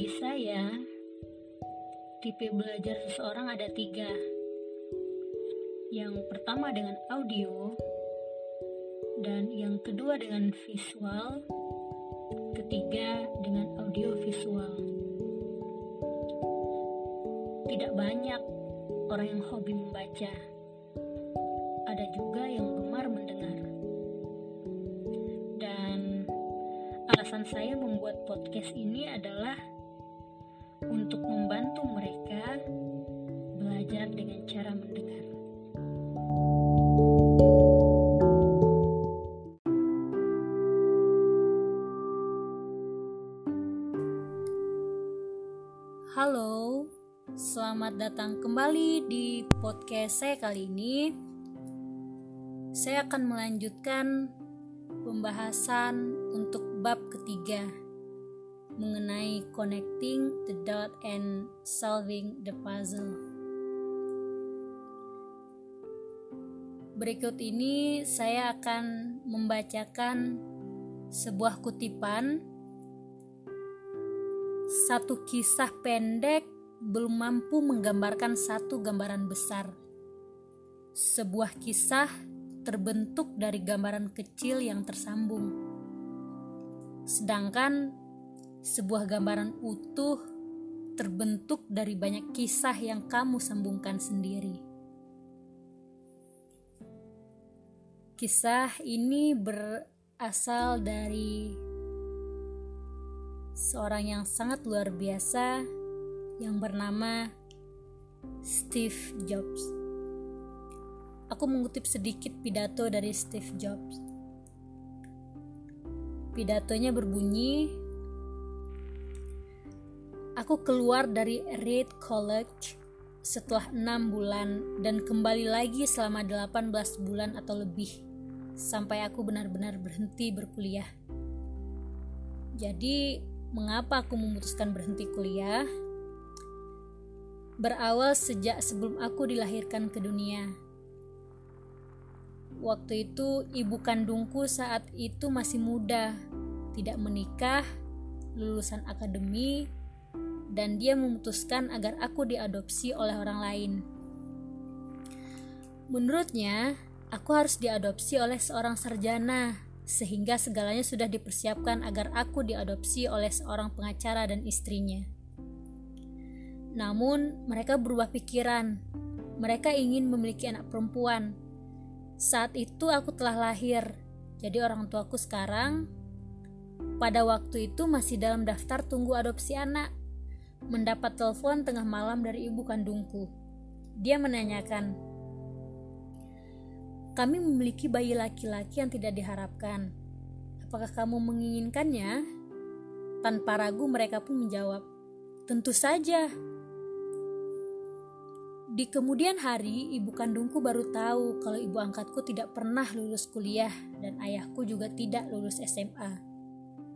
Bagi saya, tipe belajar seseorang ada tiga. Yang pertama dengan audio, dan yang kedua dengan visual, ketiga dengan audio visual. Tidak banyak orang yang hobi membaca, ada juga yang gemar mendengar. Dan alasan saya membuat podcast ini adalah untuk membantu mereka belajar dengan cara mendengar. Halo, selamat datang kembali di podcast saya kali ini. Saya akan melanjutkan pembahasan untuk bab ketiga mengenai connecting the dot and solving the puzzle. Berikut ini saya akan membacakan sebuah kutipan satu kisah pendek belum mampu menggambarkan satu gambaran besar. Sebuah kisah terbentuk dari gambaran kecil yang tersambung. Sedangkan sebuah gambaran utuh terbentuk dari banyak kisah yang kamu sambungkan sendiri. Kisah ini berasal dari seorang yang sangat luar biasa yang bernama Steve Jobs. Aku mengutip sedikit pidato dari Steve Jobs. Pidatonya berbunyi, Aku keluar dari Reed College setelah enam bulan dan kembali lagi selama 18 bulan atau lebih sampai aku benar-benar berhenti berkuliah. Jadi, mengapa aku memutuskan berhenti kuliah? Berawal sejak sebelum aku dilahirkan ke dunia. Waktu itu, ibu kandungku saat itu masih muda, tidak menikah, lulusan akademi, dan dia memutuskan agar aku diadopsi oleh orang lain. Menurutnya, aku harus diadopsi oleh seorang sarjana sehingga segalanya sudah dipersiapkan agar aku diadopsi oleh seorang pengacara dan istrinya. Namun, mereka berubah pikiran. Mereka ingin memiliki anak perempuan. Saat itu aku telah lahir, jadi orang tuaku sekarang pada waktu itu masih dalam daftar tunggu adopsi anak. Mendapat telepon tengah malam dari ibu kandungku. Dia menanyakan, kami memiliki bayi laki-laki yang tidak diharapkan. Apakah kamu menginginkannya? Tanpa ragu mereka pun menjawab, "Tentu saja." Di kemudian hari, ibu kandungku baru tahu kalau ibu angkatku tidak pernah lulus kuliah dan ayahku juga tidak lulus SMA.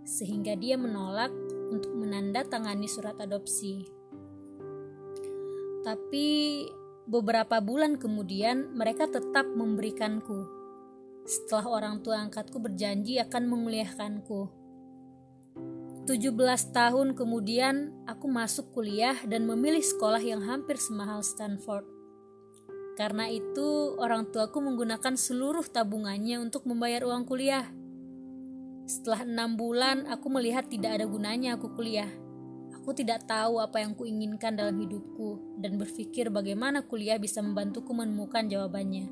Sehingga dia menolak untuk menandatangani surat adopsi. Tapi Beberapa bulan kemudian, mereka tetap memberikanku. Setelah orang tua angkatku berjanji akan menguliahkanku. 17 tahun kemudian, aku masuk kuliah dan memilih sekolah yang hampir semahal Stanford. Karena itu, orang tuaku menggunakan seluruh tabungannya untuk membayar uang kuliah. Setelah enam bulan, aku melihat tidak ada gunanya aku kuliah Aku tidak tahu apa yang kuinginkan dalam hidupku dan berpikir bagaimana kuliah bisa membantuku menemukan jawabannya.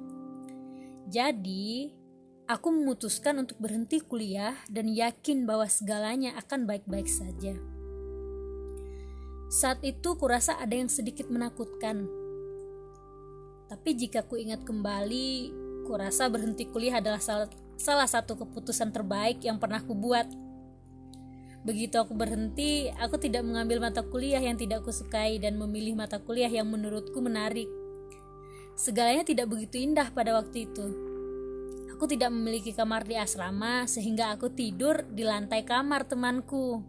Jadi, aku memutuskan untuk berhenti kuliah dan yakin bahwa segalanya akan baik-baik saja. Saat itu kurasa ada yang sedikit menakutkan. Tapi jika ku ingat kembali, kurasa berhenti kuliah adalah salah, salah satu keputusan terbaik yang pernah kubuat. buat Begitu aku berhenti, aku tidak mengambil mata kuliah yang tidak kusukai dan memilih mata kuliah yang menurutku menarik. Segalanya tidak begitu indah pada waktu itu. Aku tidak memiliki kamar di asrama sehingga aku tidur di lantai kamar temanku.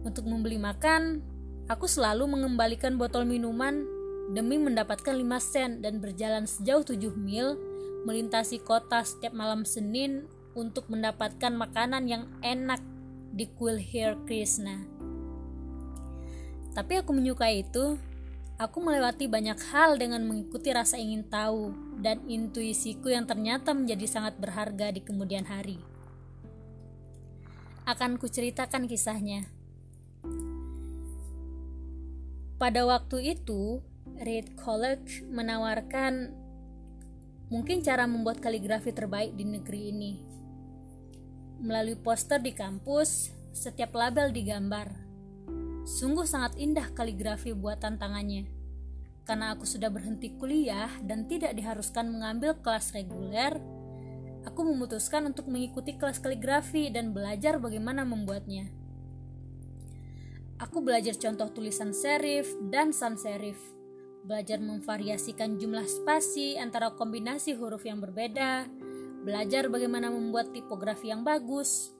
Untuk membeli makan, aku selalu mengembalikan botol minuman demi mendapatkan 5 sen dan berjalan sejauh 7 mil melintasi kota setiap malam Senin untuk mendapatkan makanan yang enak di Hair Krishna. Tapi aku menyukai itu. Aku melewati banyak hal dengan mengikuti rasa ingin tahu dan intuisiku yang ternyata menjadi sangat berharga di kemudian hari. Akan kuceritakan kisahnya. Pada waktu itu, Reed College menawarkan mungkin cara membuat kaligrafi terbaik di negeri ini. Melalui poster di kampus, setiap label digambar. Sungguh sangat indah kaligrafi buatan tangannya. Karena aku sudah berhenti kuliah dan tidak diharuskan mengambil kelas reguler, aku memutuskan untuk mengikuti kelas kaligrafi dan belajar bagaimana membuatnya. Aku belajar contoh tulisan serif dan sans serif, belajar memvariasikan jumlah spasi antara kombinasi huruf yang berbeda, belajar bagaimana membuat tipografi yang bagus,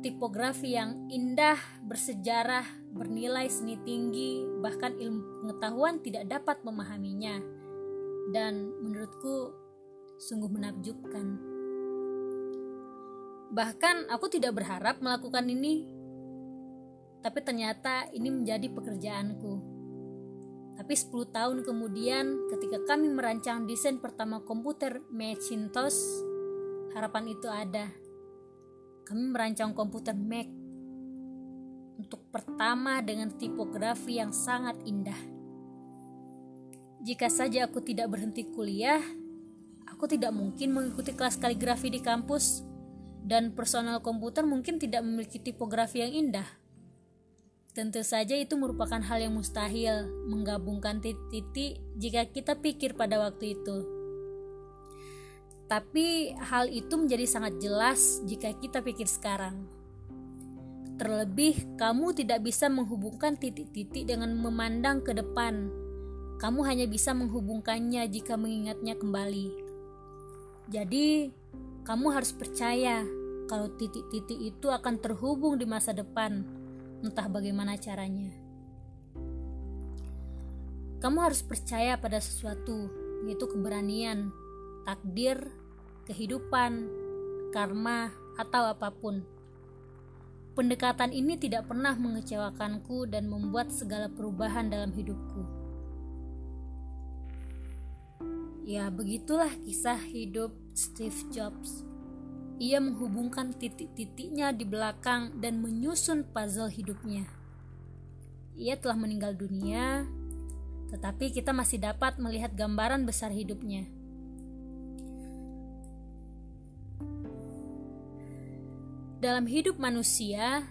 tipografi yang indah, bersejarah, bernilai seni tinggi, bahkan ilmu pengetahuan tidak dapat memahaminya. Dan menurutku sungguh menakjubkan. Bahkan aku tidak berharap melakukan ini, tapi ternyata ini menjadi pekerjaanku. Tapi 10 tahun kemudian ketika kami merancang desain pertama komputer Macintosh, harapan itu ada. Kami merancang komputer Mac untuk pertama dengan tipografi yang sangat indah. Jika saja aku tidak berhenti kuliah, aku tidak mungkin mengikuti kelas kaligrafi di kampus dan personal komputer mungkin tidak memiliki tipografi yang indah. Tentu saja itu merupakan hal yang mustahil menggabungkan titik-titik jika kita pikir pada waktu itu. Tapi hal itu menjadi sangat jelas jika kita pikir sekarang. Terlebih, kamu tidak bisa menghubungkan titik-titik dengan memandang ke depan. Kamu hanya bisa menghubungkannya jika mengingatnya kembali. Jadi, kamu harus percaya kalau titik-titik itu akan terhubung di masa depan entah bagaimana caranya. Kamu harus percaya pada sesuatu, yaitu keberanian, takdir, kehidupan, karma, atau apa pun. Pendekatan ini tidak pernah mengecewakanku dan membuat segala perubahan dalam hidupku. Ya, begitulah kisah hidup Steve Jobs. Ia menghubungkan titik-titiknya di belakang dan menyusun puzzle hidupnya. Ia telah meninggal dunia, tetapi kita masih dapat melihat gambaran besar hidupnya. Dalam hidup manusia,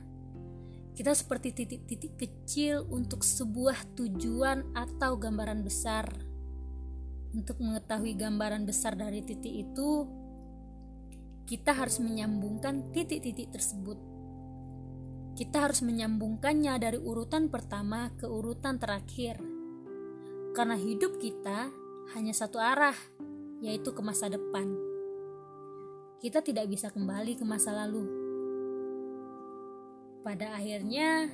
kita seperti titik-titik kecil untuk sebuah tujuan atau gambaran besar. Untuk mengetahui gambaran besar dari titik itu, kita harus menyambungkan titik-titik tersebut. Kita harus menyambungkannya dari urutan pertama ke urutan terakhir, karena hidup kita hanya satu arah, yaitu ke masa depan. Kita tidak bisa kembali ke masa lalu. Pada akhirnya,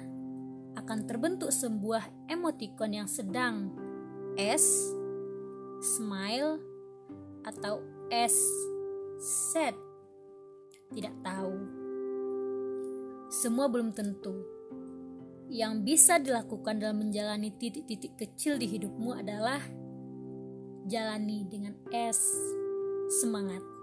akan terbentuk sebuah emotikon yang sedang S, smile, atau S, sad tidak tahu. Semua belum tentu. Yang bisa dilakukan dalam menjalani titik-titik kecil di hidupmu adalah jalani dengan es semangat.